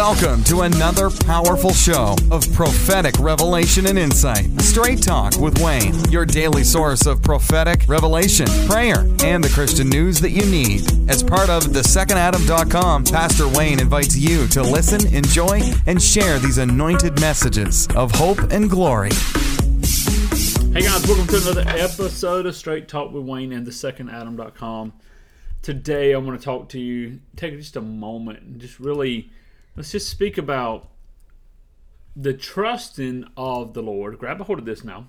Welcome to another powerful show of prophetic revelation and insight. Straight Talk with Wayne, your daily source of prophetic revelation, prayer, and the Christian news that you need. As part of the thesecondadam.com, Pastor Wayne invites you to listen, enjoy, and share these anointed messages of hope and glory. Hey guys, welcome to another episode of Straight Talk with Wayne and the thesecondadam.com. Today I'm going to talk to you, take just a moment and just really let's just speak about the trusting of the Lord. Grab a hold of this now.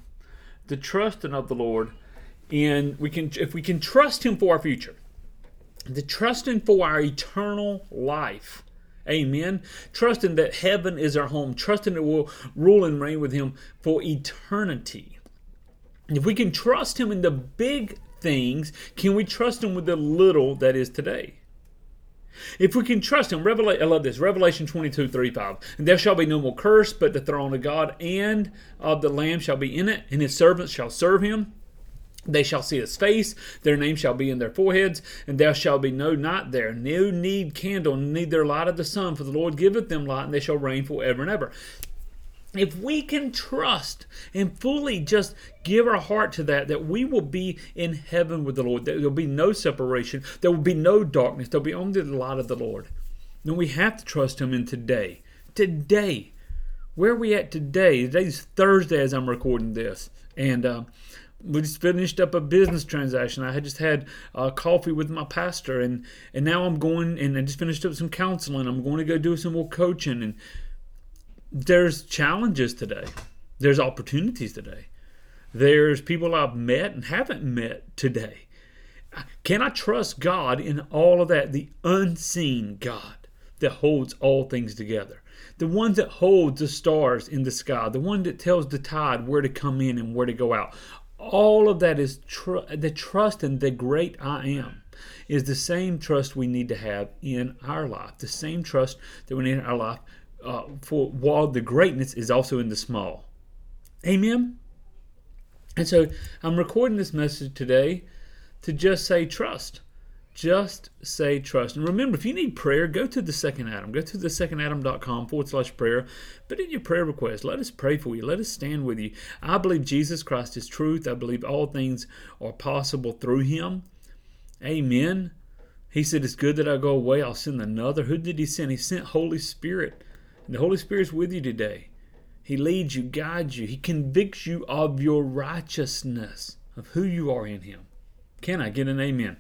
The trusting of the Lord, and we can if we can trust Him for our future, the trusting for our eternal life. Amen. Trusting that heaven is our home, trusting that we'll rule and reign with Him for eternity. If we can trust Him in the big things, can we trust Him with the little that is today? If we can trust him, Revelation, I love this, Revelation 22, 35. And there shall be no more curse, but the throne of God and of the Lamb shall be in it, and his servants shall serve him. They shall see his face, their name shall be in their foreheads, and there shall be no night there, no need candle, neither light of the sun, for the Lord giveth them light, and they shall reign forever and ever if we can trust and fully just give our heart to that, that we will be in heaven with the Lord, that there'll be no separation, there will be no darkness, there'll be only the light of the Lord. Then we have to trust Him in today. Today. Where are we at today? Today's Thursday as I'm recording this. And uh, we just finished up a business transaction. I had just had uh, coffee with my pastor, and, and now I'm going and I just finished up some counseling. I'm going to go do some more coaching and there's challenges today. There's opportunities today. There's people I've met and haven't met today. Can I trust God in all of that? The unseen God that holds all things together. The one that holds the stars in the sky. The one that tells the tide where to come in and where to go out. All of that is tr- the trust in the great I am is the same trust we need to have in our life. The same trust that we need in our life uh, for while the greatness is also in the small. Amen. And so I'm recording this message today to just say trust. Just say trust. And remember, if you need prayer, go to the second Adam. Go to the secondadam.com forward slash prayer. Put in your prayer request. Let us pray for you. Let us stand with you. I believe Jesus Christ is truth. I believe all things are possible through him. Amen. He said, It's good that I go away. I'll send another. Who did he send? He sent Holy Spirit. The Holy Spirit's with you today. He leads you, guides you, He convicts you of your righteousness, of who you are in Him. Can I get an amen?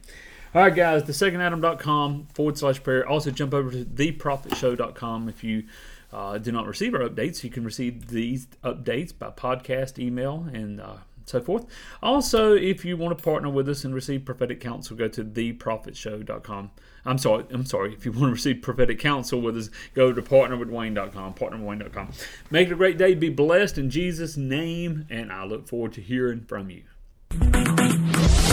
All right, guys, thesecondadam.com forward slash prayer. Also, jump over to theprophetshow.com if you uh, do not receive our updates. You can receive these updates by podcast, email, and uh, so forth. Also, if you want to partner with us and receive prophetic counsel, go to theprophetshow.com. I'm sorry, I'm sorry. If you want to receive prophetic counsel with us, go to partnerwithwayne.com, partnerwithwayne.com. Make it a great day. Be blessed in Jesus' name, and I look forward to hearing from you.